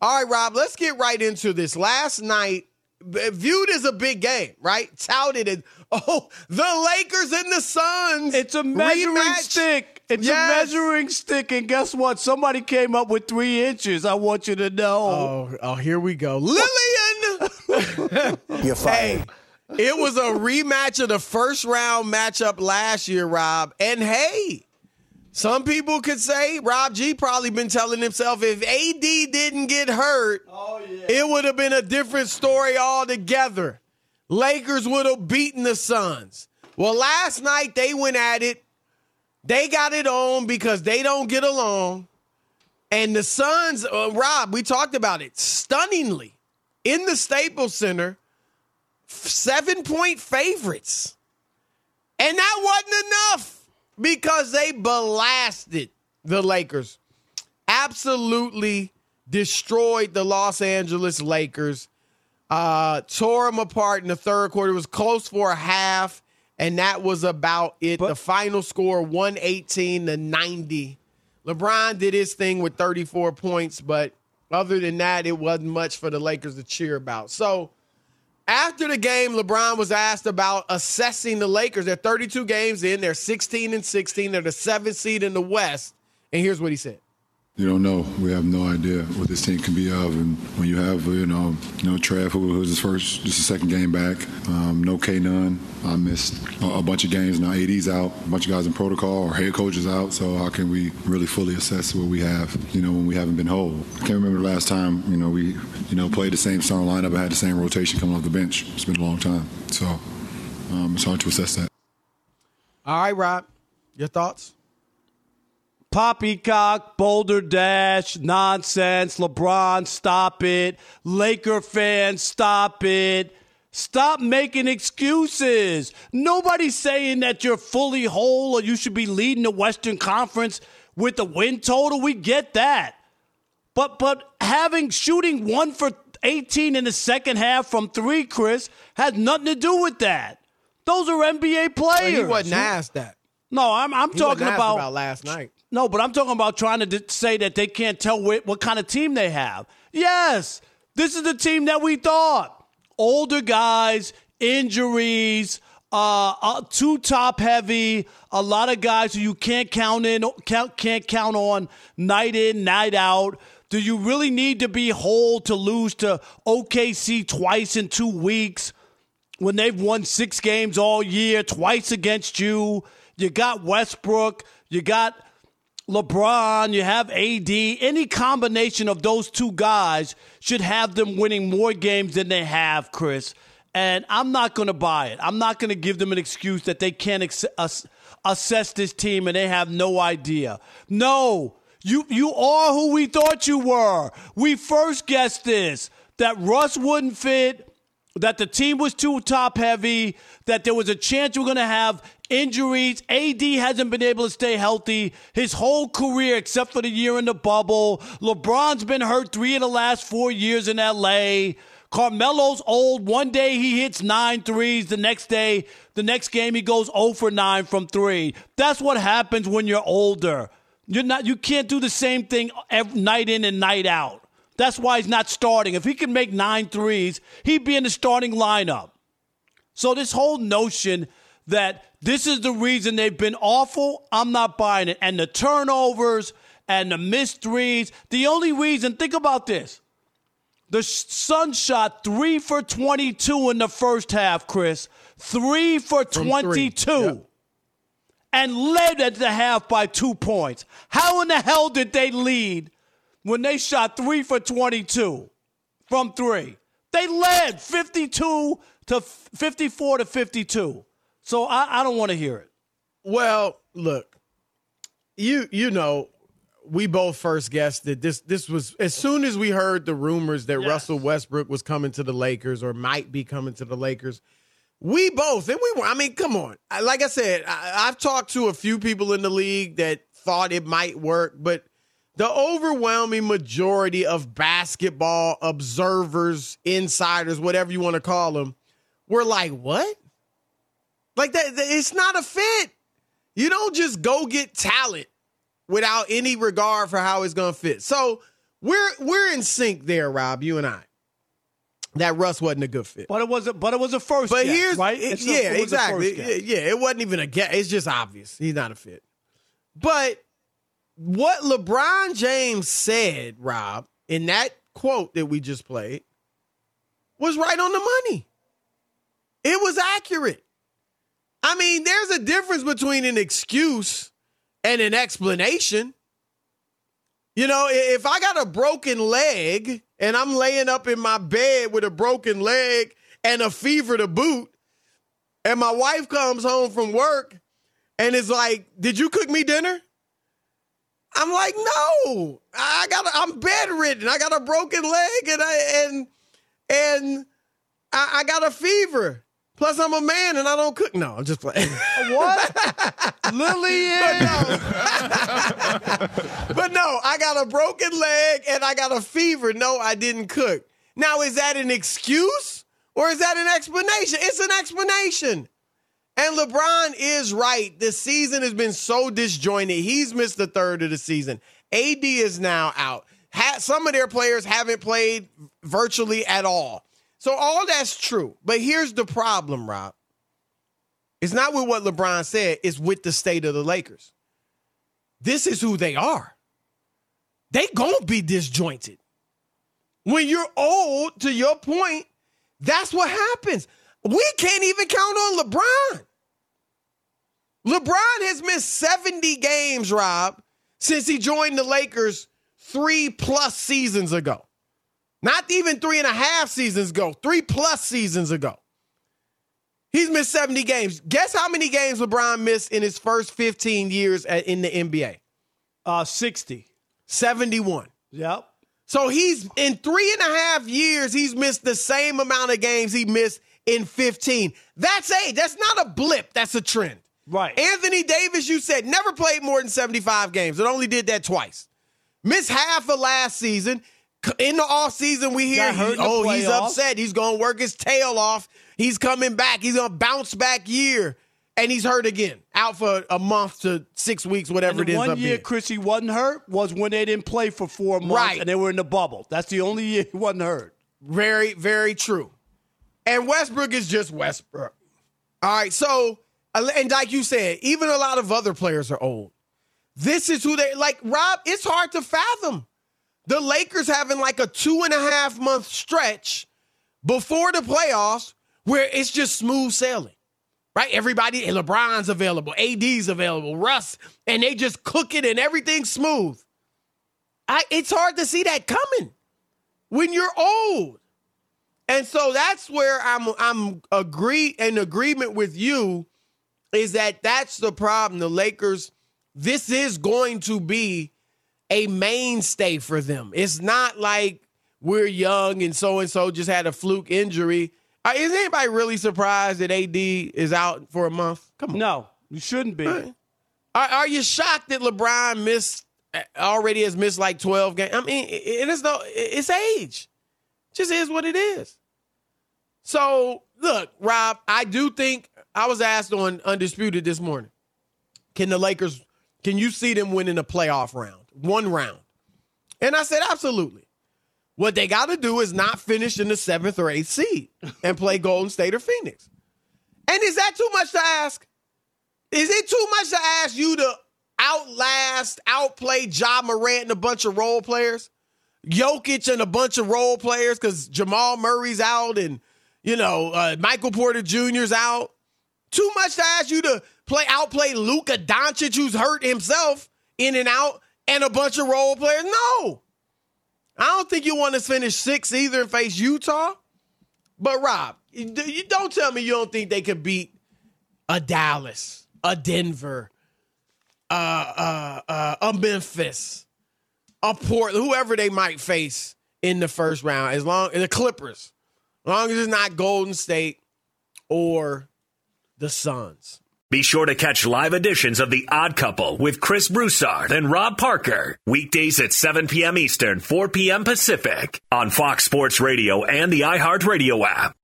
All right, Rob, let's get right into this. Last night, viewed as a big game, right? Touted as, oh, the Lakers and the Suns. It's a measuring rematch. stick. It's Yes. a measuring stick. And guess what? Somebody came up with three inches. I want you to know. Oh, oh, here we go. Lillian! You're fired. Hey, it was a rematch of the first round matchup last year, Rob. And hey, some people could say Rob G probably been telling himself if AD didn't get hurt, it would have been a different story altogether. Lakers would have beaten the Suns. Well, last night they went at it. They got it on because they don't get along. And the Suns, uh, Rob, we talked about it stunningly in the Staples Center, seven point favorites. And that wasn't enough because they blasted the Lakers. Absolutely destroyed the Los Angeles Lakers. Uh, tore them apart in the third quarter. It was close for a half, and that was about it. the final score 118 to 90. LeBron did his thing with 34 points, but other than that, it wasn't much for the Lakers to cheer about. So after the game, LeBron was asked about assessing the Lakers. They're 32 games in, they're 16 and 16, they're the seventh seed in the West. And here's what he said. You don't know. We have no idea what this team can be of, and when you have you know, you know, Trav, who was his first, just his second game back, um, no K none. I missed a, a bunch of games. Now AD's out, a bunch of guys in protocol, or head coach is out. So how can we really fully assess what we have? You know, when we haven't been whole. I can't remember the last time you know we you know played the same starting lineup, and had the same rotation coming off the bench. It's been a long time, so um, it's hard to assess that. All right, Rob, your thoughts? Poppycock, Boulder Dash, nonsense. LeBron, stop it. Laker fans, stop it. Stop making excuses. Nobody's saying that you're fully whole or you should be leading the Western Conference with the win total. We get that. But but having shooting one for 18 in the second half from three, Chris, has nothing to do with that. Those are NBA players. He wasn't asked that. No, I'm I'm He talking about, about last night. No, but I'm talking about trying to d- say that they can't tell what, what kind of team they have. Yes, this is the team that we thought. Older guys, injuries, uh, uh, too top heavy. A lot of guys who you can't count in, can't, can't count on night in, night out. Do you really need to be whole to lose to OKC twice in two weeks? when they've won six games all year, twice against you. You got Westbrook, you got LeBron, you have AD. Any combination of those two guys should have them winning more games than they have, Chris. And I'm not going to buy it. I'm not going to give them an excuse that they can't ex- ass- assess this team and they have no idea. No, you you are who we thought you were. We first guessed this that Russ wouldn't fit that the team was too top heavy, that there was a chance we're going to have injuries. AD hasn't been able to stay healthy his whole career except for the year in the bubble. LeBron's been hurt three of the last four years in LA. Carmelo's old. One day he hits nine threes. The next day, the next game he goes 0 for 9 from three. That's what happens when you're older. You're not you can't do the same thing every, night in and night out. That's why he's not starting. If he can make nine threes, he'd be in the starting lineup. So this whole notion that this is the reason they've been awful, I'm not buying it. And the turnovers and the missed threes, the only reason, think about this. The Sun shot three for 22 in the first half, Chris. Three for From 22. three. Yep. And led at the half by two points. How in the hell did they lead when they shot three for 22 from three? They led 52 to 54 to 52. So I, I don't want to hear it. Well, look, you you know, we both first guessed that this this was as soon as we heard the rumors that Yes. Russell Westbrook was coming to the Lakers or might be coming to the Lakers. We both, and we were. I mean, come on. Like I said, I, I've talked to a few people in the league that thought it might work, but the overwhelming majority of basketball observers, insiders, whatever you want to call them, were like, "What? Like that? that- It's not a fit. You don't just go get talent without any regard for how it's going to fit." So we're we're in sync there, Rob. You and I. That Russ wasn't a good fit. But it was a but it was a first. But guess, here's right. it- a- yeah, exactly. Yeah, it wasn't even a guess. It's just obvious he's not a fit. But what LeBron James said, Rob, in that quote that we just played, was right on the money. It was accurate. I mean, there's a difference between an excuse and an explanation. You know, if I got a broken leg and I'm laying up in my bed with a broken leg and a fever to boot, and my wife comes home from work and is like, "Did you cook me dinner?" I'm like, "No, I got, I'm bedridden. I got a broken leg and I and and I, I got a fever. Plus, I'm a man and I don't cook. No, I'm just playing. What? Lillian. But no, I got a broken leg and I got a fever. No, I didn't cook. Now, is that an excuse or is that an explanation? It's an explanation. And LeBron is right. The season has been so disjointed. He's missed the third of the season. AD is now out. Ha- some of their players haven't played virtually at all. So all that's true. But here's the problem, Rob. It's not with what LeBron said, it's with the state of the Lakers. This is who they are. They gonna be disjointed. When you're old, to your point, that's what happens. We can't even count on LeBron. LeBron has missed 70 games, Rob, since he joined the Lakers three plus seasons ago. Not even three and a half seasons ago, three plus seasons ago. He's missed 70 games. Guess how many games LeBron missed in his first 15 years at, in the NBA? Uh, sixty. 71. Yep. So he's in three and a half years, he's missed the same amount of games he missed in 15. That's a that's not a blip, that's a trend. Right. Anthony Davis, you said, never played more than 75 games. It only did that twice. Missed half of last season. In the offseason, we hear, in oh, he's upset. He's going to work his tail off. He's coming back. He's going to bounce back year. And he's hurt again. Out for a month to six weeks, whatever it is. one up year here. Chris he wasn't hurt was when they didn't play for four months Right. and they were in the bubble. That's the only year he wasn't hurt. Very, very true. And Westbrook is just Westbrook. All right. So, uh, and like you said, even a lot of other players are old. This is who they like. Rob, it's hard to fathom. The Lakers having like a two and a half month stretch before the playoffs where it's just smooth sailing. Right? Everybody, LeBron's available, AD's available, Russ, and they just cook it and everything's smooth. I, it's hard to see that coming when you're old. And so that's where I'm I'm agree in agreement with you is that that's the problem. The Lakers, this is going to be a mainstay for them. It's not like we're young and so and so just had a fluke injury. Uh, Is anybody really surprised that AD is out for a month? Come on. No, you shouldn't be. Are, are you shocked that LeBron missed already has missed like 12 games? I mean, it, it is no it's age. Just is what it is. So, look, Rob, I do think I was asked on Undisputed this morning. Can the Lakers can you see them winning a playoff round? One round. And I said absolutely. What they got to do is not finish in the 7th or 8th seed and play Golden State or Phoenix. And is that too much to ask? Is it too much to ask you to outlast, outplay Ja Morant and a bunch of role players? Jokic and a bunch of role players because Jamal Murray's out and, you know, uh, Michael Porter Jr.'s out. Too much to ask you to play outplay Luka Doncic, who's hurt himself in and out, and a bunch of role players? No. I don't think you want to finish sixth either and face Utah. But Rob, you don't tell me you don't think they could beat a Dallas, a Denver, uh, uh, uh, a Memphis, a port whoever they might face in the first round, as long as the Clippers, as long as it's not Golden State or the Suns. Be sure to catch live editions of The Odd Couple with Chris Broussard and Rob Parker. Weekdays at 7 p.m. Eastern, 4 p.m. Pacific on Fox Sports Radio and the iHeartRadio app.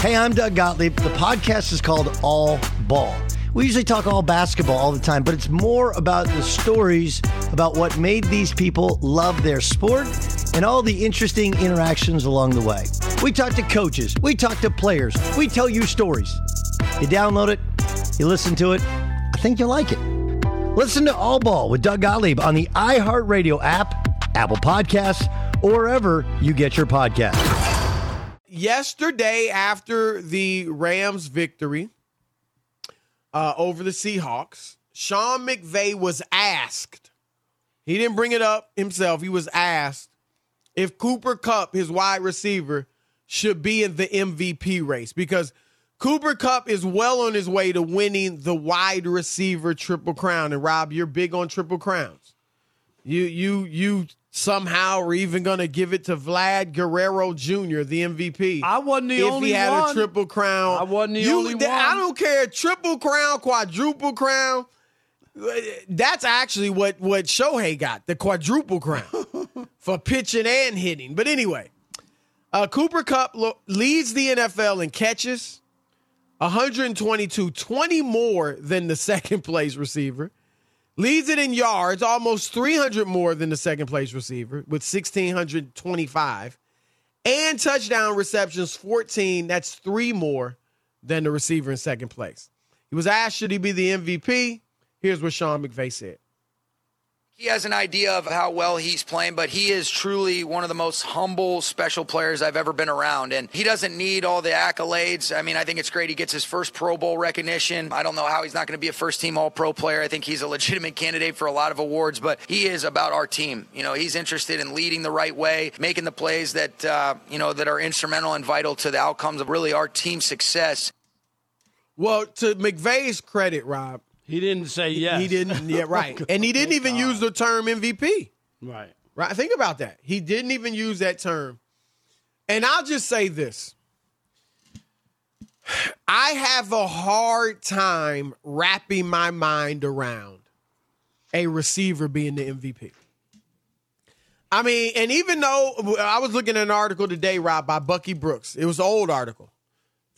Hey, I'm Doug Gottlieb. The podcast is called All Ball. We usually talk all basketball all the time, but it's more about the stories about what made these people love their sport and all the interesting interactions along the way. We talk to coaches, we talk to players, we tell you stories. You download it, you listen to it. I think you'll like it. Listen to All Ball with Doug Gottlieb on the iHeartRadio app, Apple Podcasts, or wherever you get your podcasts. Yesterday, after the Rams' victory uh, over the Seahawks, Sean McVay was asked. He didn't bring it up himself. He was asked if Cooper Kupp, his wide receiver, should be in the MVP race because Cooper Kupp is well on his way to winning the wide receiver triple crown. And Rob, you're big on triple crowns. You you you somehow are even going to give it to Vlad Guerrero Jr., the MVP. I wasn't the if only he had one. a triple crown. I wasn't the you, only th- I don't care, triple crown, quadruple crown. That's actually what what Shohei got, the quadruple crown for pitching and hitting. But anyway, uh, Cooper Kupp lo- leads the NFL in catches, 122, 20 more than the second place receiver. Leads it in yards, almost 300 more than the second place receiver with 1,625. And touchdown receptions, 14. That's three more than the receiver in second place. He was asked, should he be the MVP? Here's what Sean McVay said. He has an idea of how well he's playing, but he is truly one of the most humble, special players I've ever been around. And he doesn't need all the accolades. I mean, I think it's great he gets his first Pro Bowl recognition. I don't know how he's not going to be a first team All Pro player. I think he's a legitimate candidate for a lot of awards, but he is about our team. You know, he's interested in leading the right way, making the plays that, uh, you know, that are instrumental and vital to the outcomes of really our team success. Well, to McVay's credit, Rob, He didn't say yes. he didn't. Yeah, right. And he didn't even use the term MVP. Right. Right. Think about that. He didn't even use that term. And I'll just say this. I have a hard time wrapping my mind around a receiver being the MVP. I mean, and even though I was looking at an article today, Rob, by Bucky Brooks, it was an old article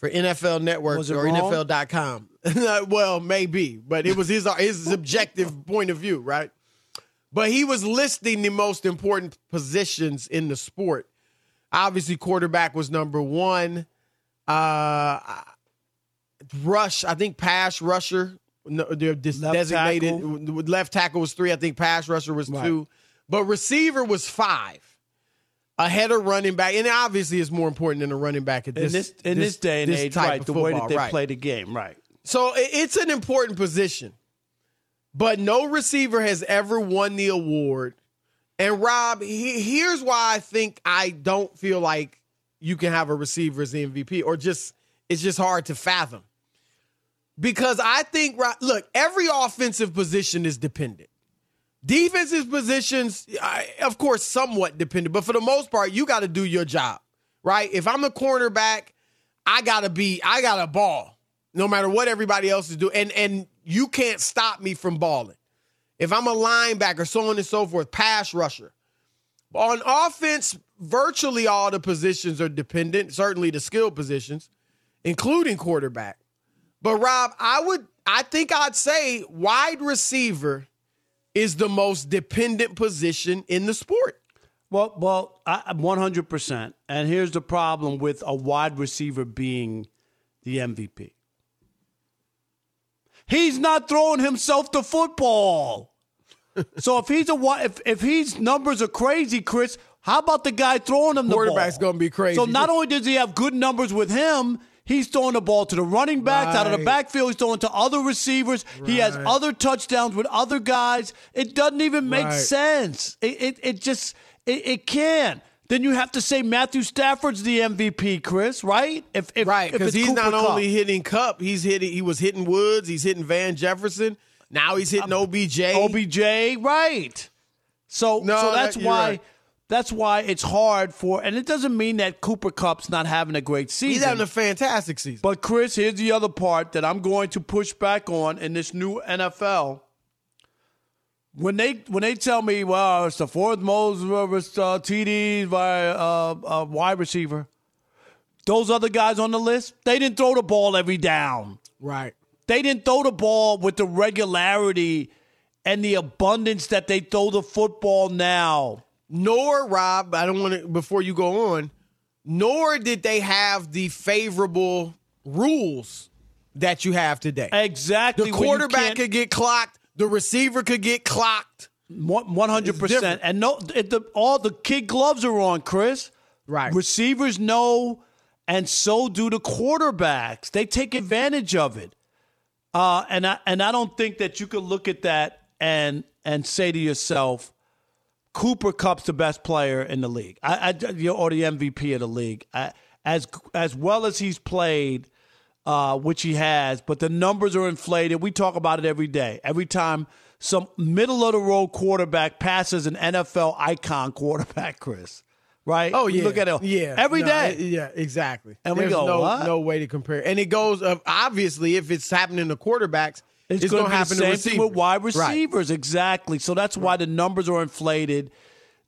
for NFL Network Was it or wrong? NFL.com. well, maybe, but it was his his subjective point of view, right? But he was listing the most important positions in the sport. Obviously, quarterback was number one. Uh, rush, I think pass rusher. No, dis- Left designated. tackle. Left tackle was three. I think pass rusher was Right. two. But receiver was five. Ahead of running back, and obviously it's more important than a running back at In this this, in this, day and this age, type right? of The way that they right. play the game, right? So it's an important position, but no receiver has ever won the award. And Rob, he, here's why I think I don't feel like you can have a receiver as the MVP, or just it's just hard to fathom. Because I think, look, every offensive position is dependent. Defensive positions, I- of course, somewhat dependent, but for the most part, you got to do your job, right? If I'm a cornerback, I gotta be, I got to ball, no matter what everybody else is doing, and and you can't stop me from balling. If I'm a linebacker, so on and so forth, pass rusher. On offense, virtually all the positions are dependent, certainly the skill positions, including quarterback. But Rob, I would, I think I'd say wide receiver is the most dependent position in the sport. Well, well, I, 100%. And here's the problem with a wide receiver being the MVP. He's not throwing himself the football. so if he's a if if his numbers are crazy, Chris, how about the guy throwing him the ball? Quarterback's gonna be crazy. So not only does he have good numbers with him, he's throwing the ball to the running backs out of the backfield. He's throwing to other receivers. He has other touchdowns with other guys. It doesn't even make Right. sense. It it, it just it, it can. Then you have to say Matthew Stafford's the MVP, Chris, right? If, if Right, because he's Cooper not Kupp. only hitting Kupp, he's hitting. He was hitting Woods. He's hitting Van Jefferson. Now he's hitting um, OBJ. OBJ, right? So, No, so that's that- why. right. That's why it's hard for, and it doesn't mean that Cooper Kupp's not having a great season. He's having a fantastic season. But Chris, here's the other part that I'm going to push back on in this new NFL. When they when they tell me, well, it's the fourth most uh, uh, TDs by uh, uh, wide receiver, those other guys on the list, they didn't throw the ball every down. right. They didn't throw the ball with the regularity and the abundance that they throw the football now. Nor Rob, I don't want to before you go on. Nor did they have the favorable rules that you have today. Exactly. The quarterback could get clocked. The receiver could get clocked. One hundred percent, and no, it, the, all the kid gloves are on, Chris. Right. Receivers know, and so do the quarterbacks. They take advantage of it, uh, and I and I don't think that you could look at that and and say to yourself, Cooper Kupp's the best player in the league, I, I, you or the MVP of the league. I, as as well as he's played, uh, which he has, but the numbers are inflated. We talk about it every day. Every time some middle of the road quarterback passes an NFL icon quarterback, Chris, right? Oh We yeah, look at it yeah every No, day. it- yeah, exactly. And we There's go, no what? no way to compare. And it goes uh, obviously if it's happening to quarterbacks, It's, it's, going going to to happen the to same thing with receivers. wide Right. receivers, exactly. So that's why the numbers are inflated.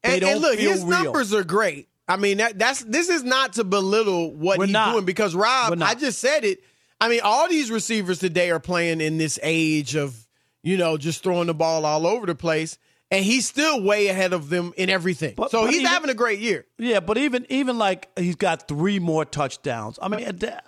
They And, don't and look, feel his real. numbers are great. I mean, that, that's this is not to belittle what We're he's not. doing because Rob. I just said it. I mean, all these receivers today are playing in this age of you know just throwing the ball all over the place, and he's still way ahead of them in everything. But- so but he's even- having a great year. Yeah, but even even like he's got three more touchdowns. I mean, uh,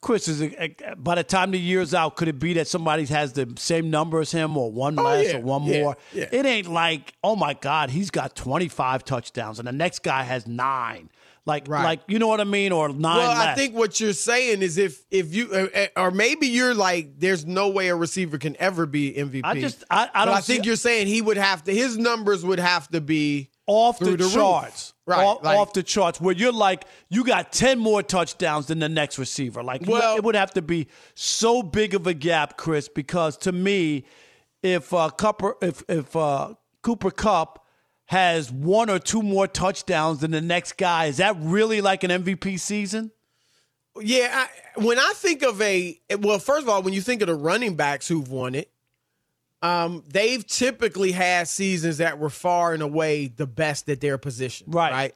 Chris is uh, by the time the year's out, could it be that somebody has the same number as him, or one less, Oh, yeah, or one yeah, more? yeah. It ain't like, oh my God, he's got twenty five touchdowns, and the next guy has nine. Like, Right. like you know what I mean, or nine. Well, I think what you're saying is if if you uh, or maybe you're like, there's no way a receiver can ever be MVP. I just- I- I don't I think see- you're saying he would have to. His numbers would have to be off the, roof. charts. Right, Off, like- off the charts, where you're like, you got 10 more touchdowns than the next receiver. Like, Well- it would have to be so big of a gap, Chris, because to me, if uh, Cooper, if, if uh, Cooper Kupp has one or two more touchdowns than the next guy, is that really like an MVP season? Yeah, I, when I think of a well, first of all, when you think of the running backs who've won it, um, they've typically had seasons that were far and away the best at their position. Right. Right.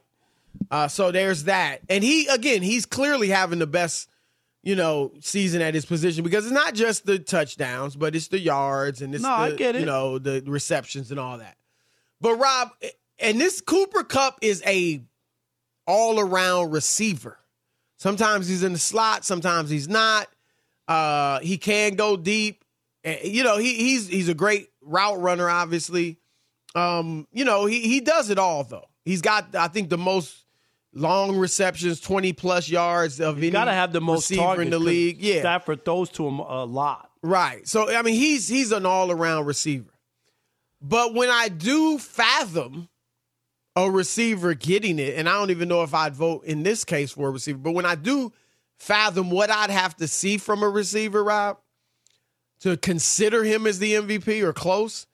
Uh, so there's that, and he again, he's clearly having the best, you know, season at his position because it's not just the touchdowns, but it's the yards and it's No, the, it. you know the receptions and all that. But Rob, and this Cooper Kupp is a all around receiver. Sometimes he's in the slot, sometimes he's not. Uh, he can go deep. And, you know, he, he's he's a great route runner, obviously. Um, you know, he he does it all though. He's got I think the most long receptions, twenty plus yards of any Got to have the most receiver in the league. Yeah, Stafford throws to him a lot. Right. So I mean he's he's an all around receiver. But when I do fathom a receiver getting it, and I don't even know if I'd vote in this case for a receiver, but when I do fathom what I'd have to see from a receiver, Rob, to consider him as the MVP or close,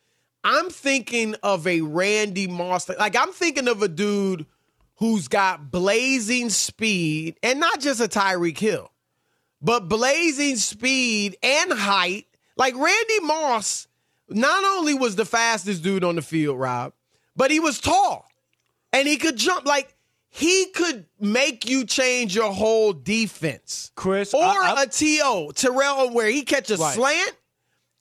I'm thinking of a Randy Moss. Like I'm thinking of a dude who's got blazing speed and not just a Tyreek Hill but blazing speed and height. Like Randy Moss, not only was the fastest dude on the field, Rob, but he was tall and he could jump. Like he could make you change your whole defense. Chris, Or I- I- a TO, Terrell, where he catches a Right. slant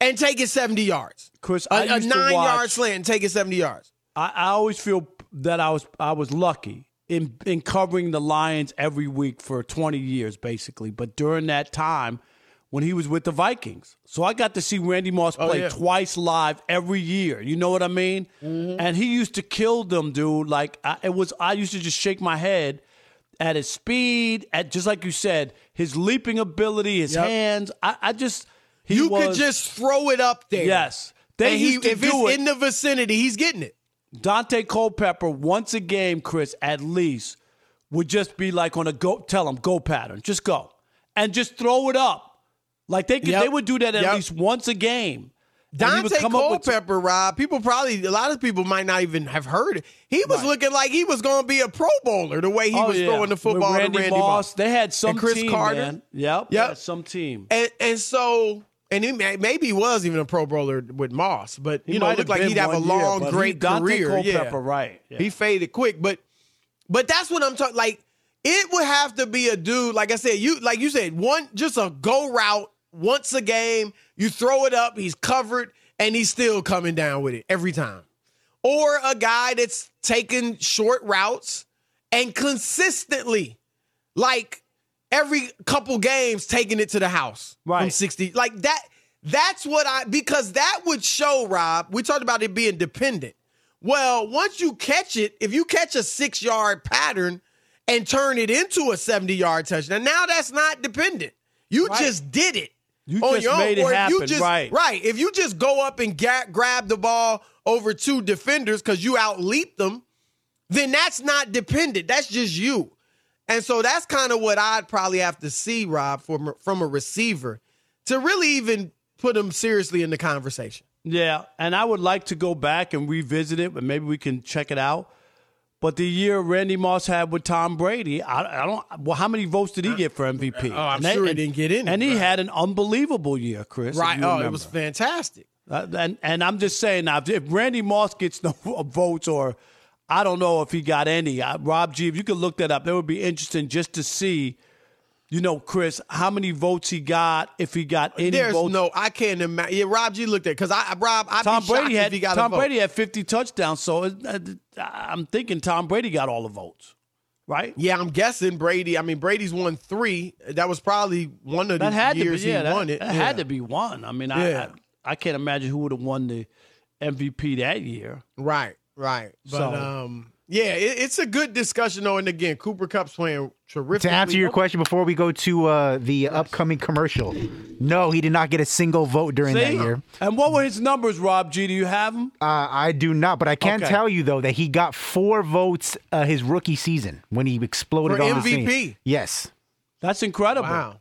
and take it 70 yards. Chris, A, I a nine yard watch- slant and take it 70 yards. I, I always feel that I was I was lucky in in covering the Lions every week for 20 years basically. But during that time when he was with the Vikings. So I got to see Randy Moss oh, play yeah. twice live every year. You know what I mean? Mm-hmm. And he used to kill them, dude. Like I, it was I used to just shake my head at his speed, at just like you said, his leaping ability, his Yep. hands. I, I just he You was, could just throw it up there. Yes. They and he, to if do it's it. in the vicinity, he's getting it. Daunte Culpepper once a game, Chris, at least would just be like on a go. Tell him go pattern, just go and just throw it up. Like they could, Yep. they would do that at Yep. least once a game. And he would Daunte up with- Culpepper, Rob. People probably a lot of people might not even have heard it. He was Right. looking like he was going to be a Pro Bowler the way he Oh, was yeah. throwing the With football Randy to Randy Moss. They had some and Cris team, Carter. man. Yep. Yep. yeah, some team. And and so and he may, maybe he was even a Pro Bowler with Moss, but He you know, it looked like he'd have a year, long, he- great career. Culpepper, yeah. right. Yeah. He faded quick, but but that's what I'm talking. Like it would have to be a dude. Like I said, you like you said, one just a go route once a game. You throw it up, he's covered, and he's still coming down with it every time. Or a guy that's taking short routes and consistently, like every couple games, taking it to the house right. from 60. Like that. That's what I because that would show, Rob. We talked about it being dependent. Well, once you catch it, if you catch a six yard pattern and turn it into a 70 yard touchdown, now that's not dependent. You Right. just did it. You on just your own. made it or if you happen, just, right. Right. If you just go up and ga- grab the ball over two defenders because you outleap them, then that's not dependent. That's just you. And so that's kind of what I'd probably have to see, Rob, from, from a receiver to really even put him seriously in the conversation. Yeah, and I would like to go back and revisit it, but maybe we can check it out. But the year Randy Moss had with Tom Brady, I, I don't. Well, how many votes did he get for MVP? Oh, I'm And they- sure he didn't get any, And he right. had an unbelievable year, Chris. Right. you Oh, it was fantastic. Uh, and and I'm just saying now, if Randy Moss gets no votes, or I don't know if he got any, uh, Rob G, if you could look that up, that would be interesting just to see, you know, Chris, how many votes he got, if he got any There's votes. no, I can't imagine. Yeah, Rob G looked at because I, Rob, I'd Tom Brady if had he got Tom. Brady had 50 touchdowns, so it, uh, I'm thinking Tom Brady got all the votes, right? Yeah, I'm guessing Brady. I mean, Brady's won three. That was probably one of the That had to be, years yeah, he that, won it. that Yeah. had to be one. I mean, I, I I can't imagine who would have won the MVP that year. Right, right. But So- um, yeah, it, it's a good discussion though. And again, Cooper Kupp's playing terrific. To answer your question before we go to uh, the upcoming commercial, no, he did not get a single vote during that year. And what were his numbers, Rob G? Do you have them? Uh, I do not, but I can Okay. tell you though that he got four votes uh, his rookie season when he exploded For on the MVP? scene. Yes, That's incredible. Wow.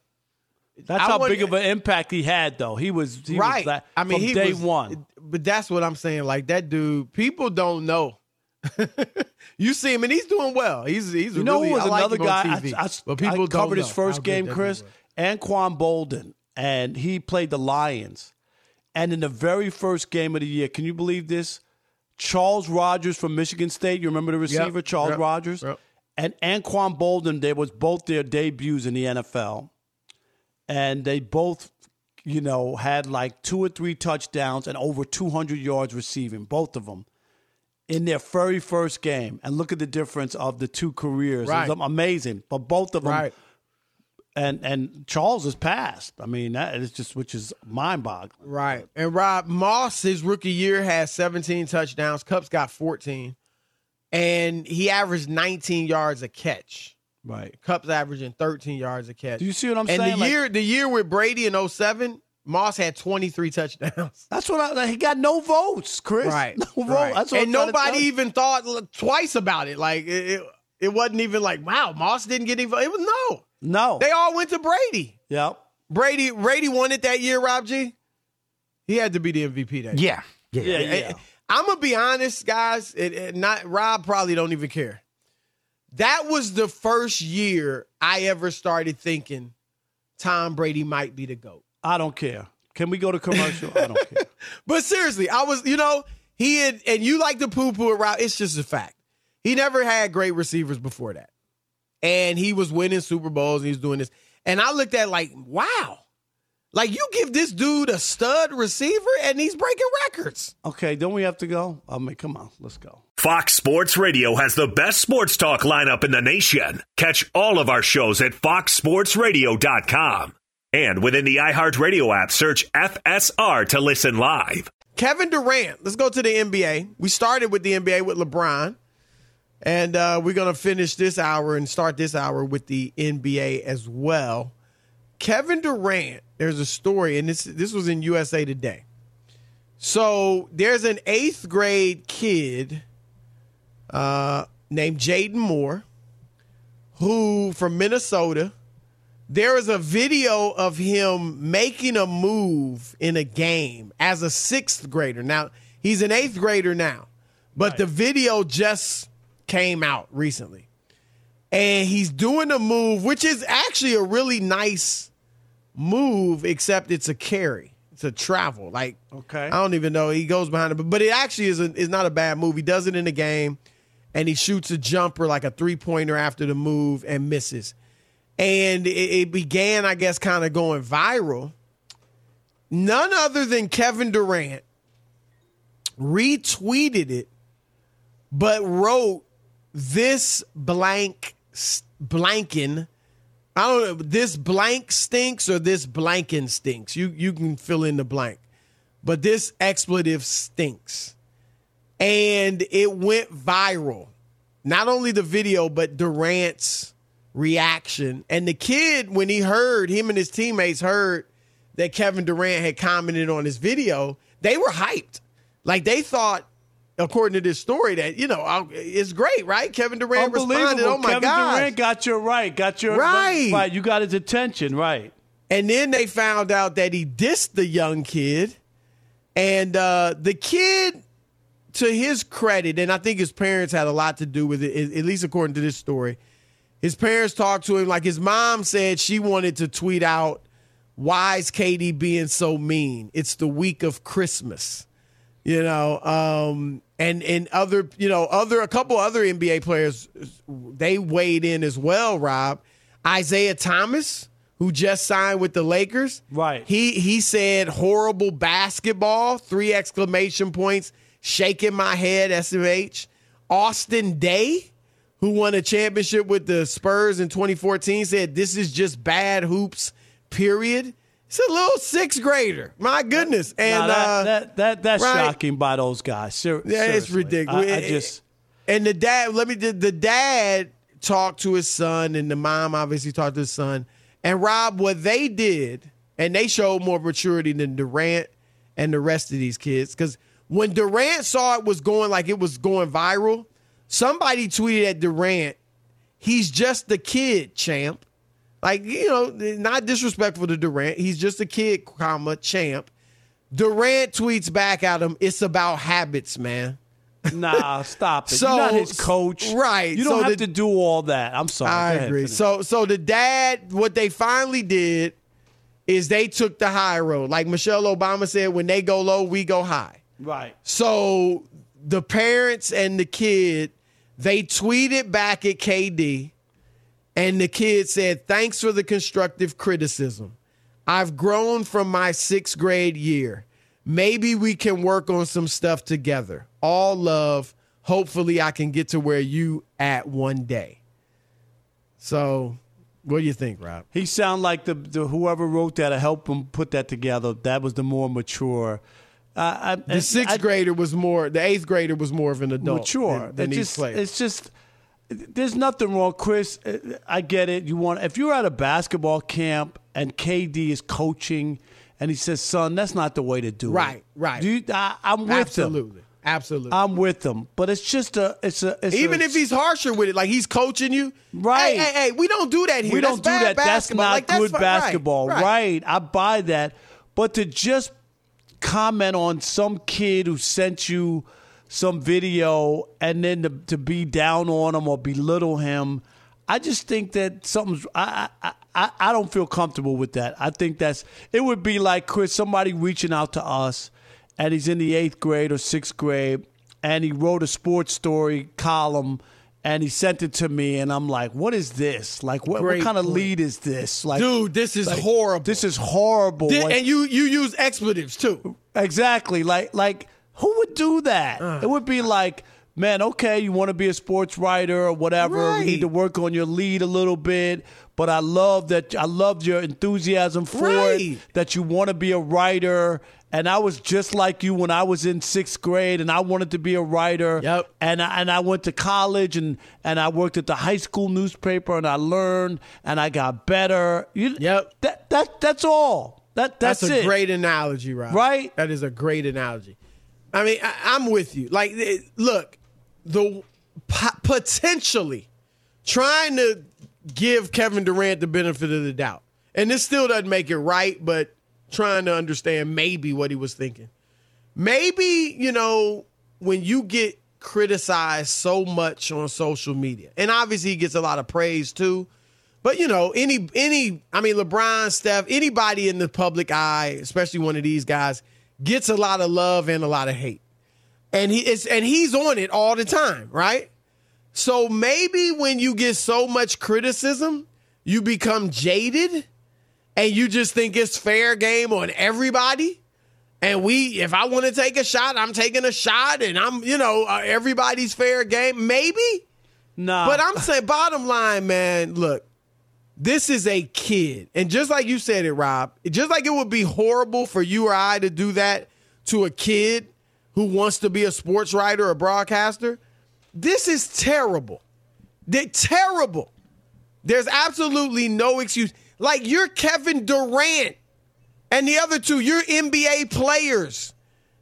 That's I how big of an impact he had, though. He was he right. Was that, I mean, from he day was, one. But that's what I'm saying. Like that dude, people don't know. you see him, and he's doing well. He's he's You know really, who was I another guy? TV, I, I, but people I covered his first game, Chris. Anquan Boldin, and he played the Lions. And in the very first game of the year, can you believe this? Charles Rogers from Michigan State. You remember the receiver, Charles yep, Rogers? yep. And Anquan Boldin, they was both their debuts in the NFL. And they both, you know, had like two or three touchdowns and over 200 yards receiving, both of them in their very first game. And look at the difference of the two careers. Right. It's amazing. But both of them Right. and and Charles has passed. I mean, that is just which is mind boggling. Right. And Rob Moss, his rookie year, has 17 touchdowns. Kupp's got 14. And he averaged 19 yards a catch. Right. Kupp's averaging 13 yards a catch. Do you see what I'm and saying? the Like- year the year with Brady in 07, Moss had 23 touchdowns. That's what I, like, he got no votes, Chris. Right. No vote. right. That's what and I'm nobody even thought l- twice about it. Like it, it, it wasn't even like, wow, Moss didn't get any votes. It was no. No. They all went to Brady. Yep. Brady Brady won it that year, Rob G. He had to be the MVP that year. yeah, yeah. Yeah. Yeah. I'm gonna be honest, guys. It, it not Rob probably don't even care. That was the first year I ever started thinking Tom Brady might be the goat. I don't care. Can we go to commercial? I don't care. But seriously, I was, you know, he had, and you like to poo poo around. It's just a fact. He never had great receivers before that, and he was winning Super Bowls and he's doing this. And I looked at like, wow, like you give this dude a stud receiver and he's breaking records. Okay, don't we have to go? I mean, come on, let's go. Fox Sports Radio has the best sports talk lineup in the nation. Catch all of our shows at foxsportsradio.com. And within the iHeartRadio app, search FSR to listen live. Kevin Durant. Let's go to the NBA. We started with the NBA with LeBron, and uh, we're gonna finish this hour and start this hour with the NBA as well. Kevin Durant. There's a story, and this this was in USA Today. So there's an eighth grade kid uh, named Jaden Moore, who from Minnesota, there is a video of him making a move in a game as a sixth grader. Now, he's an eighth grader now, but the video just came out recently. And he's doing a move, which is actually a really nice move, except it's a carry. It's a travel. Like, Okay. I don't even know. He goes behind it, but, but it actually is, a, is not a bad move. He does it in the game, and he shoots a jumper, like a three pointer after the move, and misses and it, it began, I guess, kind of going viral. None other than Kevin Durant retweeted it, but wrote this blank blanking. I don't know. This blank stinks or this blanking stinks. You you can fill in the blank, but this expletive stinks, and it went viral. Not only the video, but Durant's reaction. And the kid, when he heard, him and his teammates heard that Kevin Durant had commented on his video, they were hyped. Like they thought, according to this story, that, you know, oh, it's great, right? Kevin Durant responded, oh my God. Kevin God. Durant got your right. Got your Right. Right. You got his attention. Right. And then they found out that he dissed the young kid. And uh, the kid, to his credit, and I think his parents had a lot to do with it, at least according to this story. His parents talked to him like his mom said she wanted to tweet out, "Why is KD being so mean? It's the week of Christmas." You know, um, and and other, you know, other a couple other NBA players they weighed in as well, Rob. Isaiah Thomas, who just signed with the Lakers. Right. He he said horrible basketball, three exclamation points, shaking my head, SMH. Austin Daye, who won a championship with the Spurs in 2014, said this is just bad hoops, period. It's a little sixth grader. My goodness. And Now, that, uh, that, that that's right. shocking by those guys. Ser- yeah, it's ridiculous. I, I just and the dad, let me. The, the dad talked to his son, and the mom obviously talked to his son. And Rob, what they did, and they showed more maturity than Durant and the rest of these kids, because when Durant saw it was going like it was going viral, somebody tweeted at Durant, "He's just the kid, champ." Like you know, not disrespectful to Durant. He's just a kid, comma champ. Durant tweets back at him, "It's about habits, man." nah, stop it. So- You're not his coach, right, You don't so have the- to do all that. I'm sorry. I ahead, agree. finish. So so the dad, what they finally did is they took the high road. Like Michelle Obama said, when they go low, we go high. right. So the parents and the kid, they tweeted back at KD, and the kid said, Thanks for the constructive criticism. I've grown from my sixth grade year. Maybe we can work on some stuff together. All love. Hopefully, I can get to where you at one day. So, what do you think, Rob? He sound like the, the whoever wrote that to help him put that together. That was the more mature. Uh, I, The sixth grader was more. The eighth grader was more of an adult. mature. than, than these just, players. it's just there's nothing wrong, Chris. uh, I get it. You want if you're at a basketball camp and KD is coaching and he says, "Son, that's not the way to do it." Right, right. Do you, I, I'm with Absolutely, him. absolutely. I'm with him. But it's just a. It's a. It's Even a, if he's harsher with it, like he's coaching you, Right. Hey, hey, hey, we don't do that here. we That's don't do that. That's basketball. not Like, that's good fi- right, basketball. right. Right. I buy that. But to just comment on some kid who sent you some video and then to, to be down on him or belittle him, I just think that something's. I, I I I don't feel comfortable with that. I think that's. It would be like Chris, somebody reaching out to us, and he's in the eighth grade or sixth grade, and he wrote a sports story column. And he sent it to me, and I'm like, "What is this? Like, what, what kind of lead is this? Like, Dude, this is like, horrible. This is horrible. Like- and you you use expletives too. Exactly. Like like who would do that? Uh. it would be like, man, okay, you want to be a sports writer or whatever. Right. We need to work on your lead a little bit. But I love that I loved your enthusiasm for Right. it. That you want to be a writer. And I was just like you when I was in sixth grade, and I wanted to be a writer. Yep. And I, and I went to college, and and I worked at the high school newspaper, and I learned, and I got better. You, Yep. That that that's all. That that's, That's, a it. great analogy, Rob. Right? That is a great analogy. I mean, I, I'm with you. Like, it- look, the po- potentially trying to give Kevin Durant the benefit of the doubt. And this still doesn't make it right, but trying to understand maybe what he was thinking. Maybe, you know, when you get criticized so much on social media, and obviously he gets a lot of praise too. But you know, any any I mean LeBron, Steph, anybody in the public eye, especially one of these guys, gets a lot of love and a lot of hate. And he is and he's on it all the time, right? So maybe when you get so much criticism, you become jaded and you just think it's fair game on everybody. And we, if I want to take a shot, I'm taking a shot, and I'm, you know, uh, everybody's fair game. Maybe, Nah. but I'm saying, bottom line, man, look, this is a kid. And just like you said it, Rob, just like it would be horrible for you or I to do that to a kid who wants to be a sports writer or a broadcaster, this is terrible. They're terrible. There's absolutely no excuse. Like you're Kevin Durant and the other two, you're NBA players.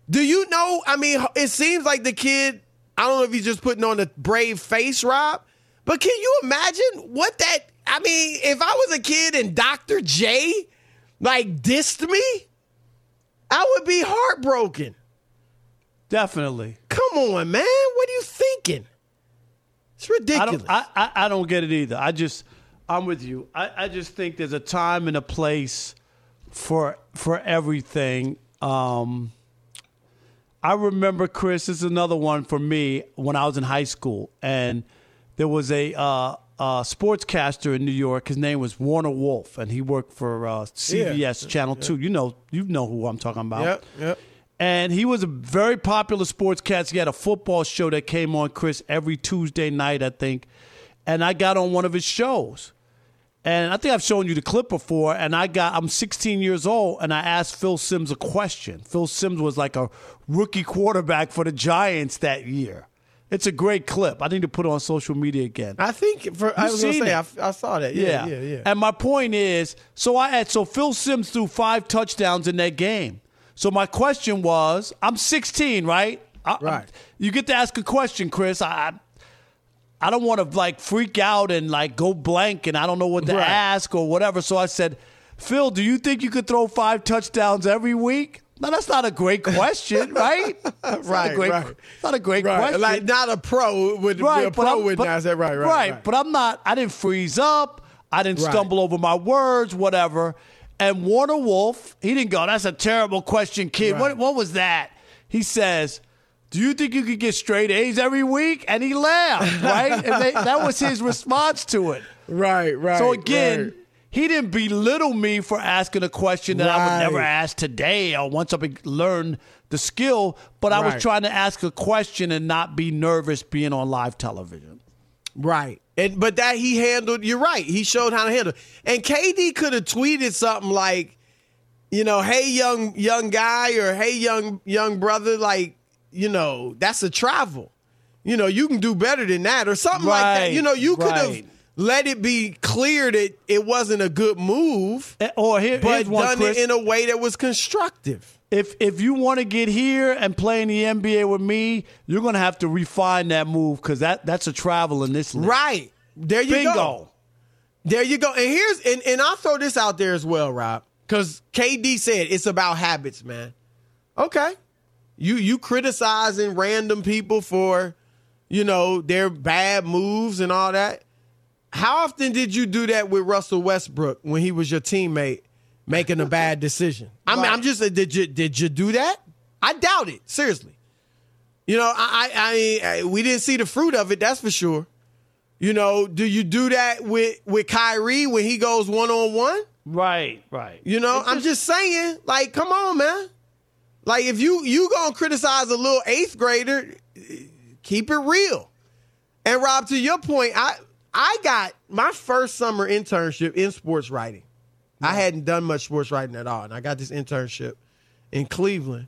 Do you know? I mean, it seems like the kid, I don't know if he's just putting on a brave face, Rob, but can you imagine what that? I mean, if I was a kid and Dr. J like dissed me, I would be heartbroken. Definitely. Come on, man. What are you thinking? It's ridiculous. I don't. I, I, I don't get it either. I just. I'm with you. I, I just think there's a time and a place for for everything. Um, I remember Chris. This is another one for me when I was in high school, and there was a uh, uh, sportscaster in New York. His name was Warner Wolf, and he worked for uh, CBS Channel Two. You know, you know who I'm talking about. Yep, yep. And he was a very popular sportscaster. He had a football show that came on, Chris, every Tuesday night, I think. And I got on one of his shows. And I think I've shown you the clip before. And I got, I'm 16 years old, and I asked Phil Simms a question. Phil Simms was like a rookie quarterback for the Giants that year. It's a great clip. I need to put it on social media again. I think for I was gonna seen say. I, I saw that. Yeah, yeah, yeah. And my point is, so I had so Phil Simms threw five touchdowns in that game. So my question was, I'm 16, right? I- Right. you get to ask a question, Chris. I I don't want to like freak out and like go blank and I don't know what to Right. ask or whatever. So I said, Phil, do you think you could throw five touchdowns every week? No, that's not a great question, right? It's not a Right, great, right. Not a great right. question Like not a pro would right, a pro I'm- would but- not say right, right, right. But I'm not. I didn't freeze up. I didn't Right. stumble over my words, whatever. And Warner Wolf, he didn't go. That's a terrible question, kid. Right. What what was that? He says. Do you think you could get straight A's every week? And he laughed, right? and they, that was his response to it. Right, right. So again, right. He didn't belittle me for asking a question that I would never ask today or once I learned the skill. But I was trying to ask a question and not be nervous being on live television. Right. And but that he handled, you're right. He showed how to handle. And KD could have tweeted something like, you know, hey young young guy or hey young young brother, like, you know, that's a travel. You know, you can do better than that or something like that. You know, you could have right. Let it be clear that it wasn't a good move, Eh, Or here, but one, done Chris. it in a way that was constructive. if if you want to get here and play in the NBA with me, you're gonna have to refine that move because that that's a travel in this league. Right. There you Bingo. go. There you go. And here's and, and I'll throw this out there as well, Rob. Because KD said it's about habits, man. Okay. You you criticizing random people for, you know, their bad moves and all that. How often did you do that with Russell Westbrook when he was your teammate making a bad decision? I mean, Right. I'm just uh, did you did you do that? I doubt it. Seriously. You know, I, I, I, we didn't see the fruit of it. That's for sure. You know, do you do that with with Kyrie when he goes one on one? Right, right. You know, I'm just saying, like, come on, man. Like, if you you gonna criticize a little eighth grader, keep it real. And Rob, to your point, I I got my first summer internship in sports writing. I hadn't done much sports writing at all, and I got this internship in Cleveland.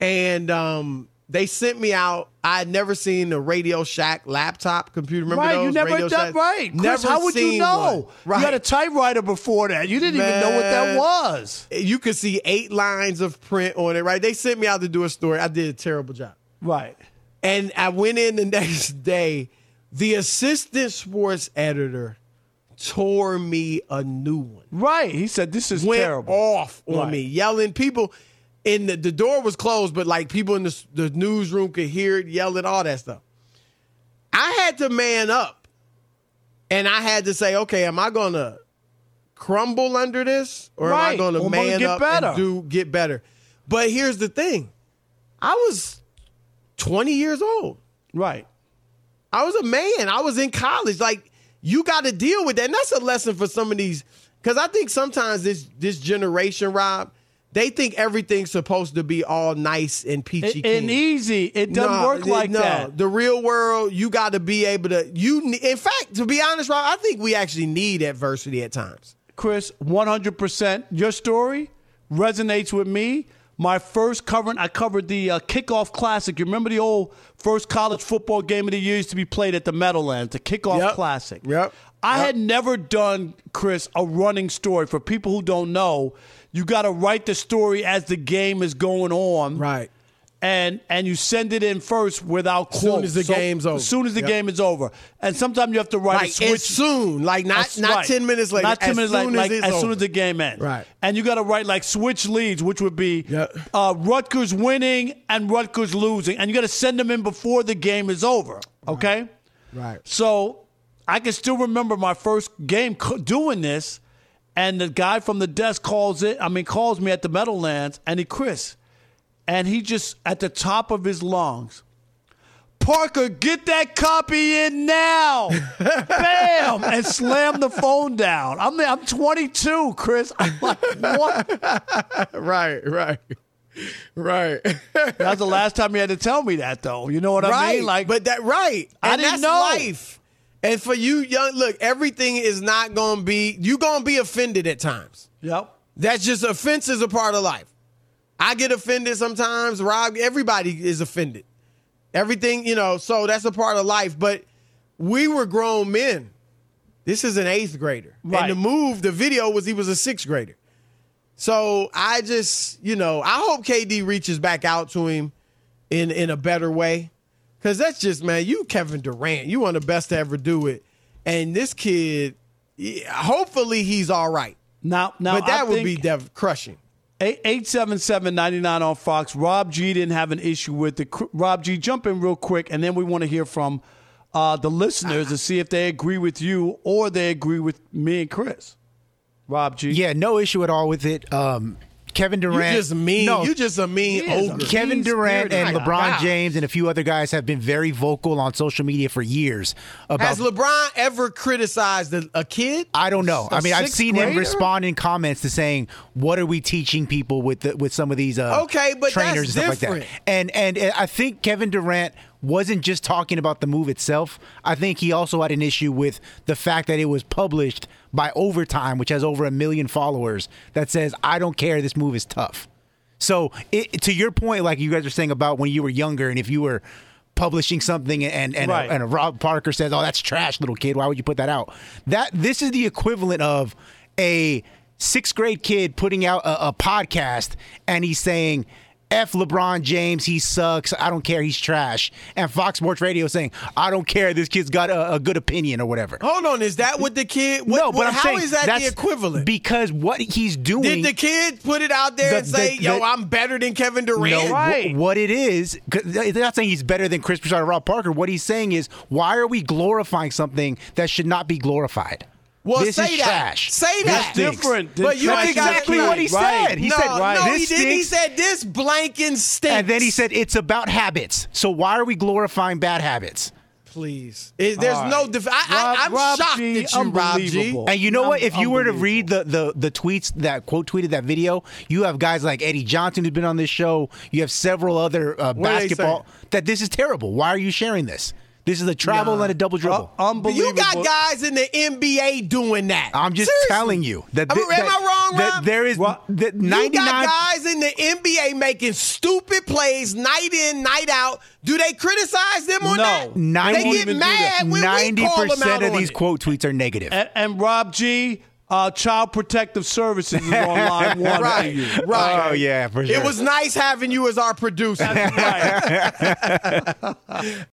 And um, they sent me out. I had never seen a Radio Shack laptop computer. Remember right, those? you never Radio done Shack? right. Chris, Never how would you know? Right. You had a typewriter before that. You didn't even know what that was. you could see eight lines of print on it, right? They sent me out to do a story. I did a terrible job. Right. And I went in the next day. The assistant sports editor tore me a new one. Right. He said this is Went terrible. off on Right. me, yelling. People in the, the door was closed, but like people in the, the newsroom could hear it yelling, all that stuff. I had to man up and I had to say, okay, am I going to crumble under this or am I Right. going to Or am gonna man get up better? and do get better? But here's the thing I was 20 years old. Right. I was a man. I was in college. Like you got to deal with that. And that's a lesson for some of these. Because I think sometimes this this generation, Rob, they think everything's supposed to be all nice and peachy And, and easy. It doesn't No, work like no. that. The real world, you got to be able to. You, in fact, to be honest, Rob, I think we actually need adversity at times. Chris, 100%. Your story resonates with me. My first covering, I covered the uh, kickoff classic. You remember the old first college football game of the year used to be played at the Meadowlands, the kickoff Yep. classic. Yep. I Yep. had never done, Chris, a running story. For people who don't know, you got to write the story as the game is going on. Right. And and you send it in first without quotes. Soon as the game's over. As soon as the Yep. game is over, and sometimes you have to write a switch. soon, like not as- not right. ten minutes later. Not ten as minutes soon later, as like as soon as the game ends. Right. And you got to write like switch leads, which would be Yep. uh, Rutgers winning and Rutgers losing, and you got to send them in before the game is over. Okay. Right. So I can still remember my first game doing this, and the guy from the desk calls it. I mean, calls me at the Meadowlands, and he Chris, and he just at the top of his lungs. Parker, get that copy in now. Bam! And slam the phone down. I'm I'm 22, Chris. I'm like, what? Right. Right. Right. That was the last time you had to tell me that, though. You know what I right. mean? Like, but that right. I And didn't that's know. life. And for you, young, look, everything is not going to be. You going to be offended at times. yep. That's just offense is a part of life. I get offended sometimes. Rob, everybody is offended. Everything, you know, so that's a part of life. But we were grown men. This is an eighth grader. Right. And the move, the video was he was a sixth grader. So I just, you know, I hope KD reaches back out to him in in a better way. Cause that's just, man, you Kevin Durant. You one of the best to ever do it. And this kid, hopefully he's all right. Now, now, But that I would think- be dev- crushing. 877-99 on Fox. Rob G didn't have an issue with it. Rob G, jump in real quick, and then we want to hear from uh, the listeners to see if they agree with you or they agree with me and Chris. Rob G. Yeah, no issue at all with it. Um, Kevin You Durant. just mean. No, you just a mean He ogre. Kevin Durant and LeBron God. James and a few other guys have been very vocal on social media for years about. Has LeBron ever criticized a, a kid? I don't know. A I mean, I've sixth seen him grader? respond in comments to saying, "What are we teaching people with the, with some of these uh, Okay, but trainers and stuff different. like that?" And and I think Kevin Durant wasn't just talking about the move itself. I think he also had an issue with the fact that it was published by Overtime, which has over a million followers, that says, "I don't care. This move is tough." So, it, to your point, like you guys are saying about when you were younger, and if you were publishing something and and, Right. a, and a Rob Parker says, "Oh, that's trash, little kid. Why would you put that out?" That this is the equivalent of a sixth grade kid putting out a, a podcast and he's saying. F LeBron James, he sucks. I don't care. He's trash. And Fox Sports Radio saying, I don't care. This kid's got a, a good opinion or whatever. Hold on, is that what the kid? What, no, but what- I'm how saying is that that's the equivalent? Because what he's doing. Did the kid put it out there The- and say, the- "Yo, the- I'm better than Kevin Durant"? No, wh- Right. what it is, they're not saying he's better than Chris Broussard or Rob Parker. What he's saying is, why are we glorifying something that should not be glorified? Well, this say is that. trash. Say This that. stinks. different. But you That's ain't got exactly what he Right. said. He no, said, no, he didn't. He said this blanking stinks. and then he said, it's about habits. So why are we glorifying bad habits? "Please, Is- there's All no. right. Def- I, I, Rob- I'm Rob shocked G, at you, Rob G. unbelievable. And you know what? If you were to read the, the the tweets that quote tweeted that video, you have guys like Eddie Johnson who's been on this show. You have several other uh, What are they basketball that this is terrible. Why are you sharing this? This is a travel Nah. and a double dribble. Uh, But you got guys in the NBA doing that. I'm just Seriously. telling you that. Am, thi- am that- I wrong, that Rob? there is Rob, that You 99. got guys in the NBA making stupid plays night in, night out. Do they criticize them on No. that? Ninety- they get even do that. mad when we call them out percent of on these it. quote tweets are negative. and, and Rob G, uh, Child Protective Services is on line one Right, you. right. Oh yeah, for sure. It was nice having you as our producer. Right.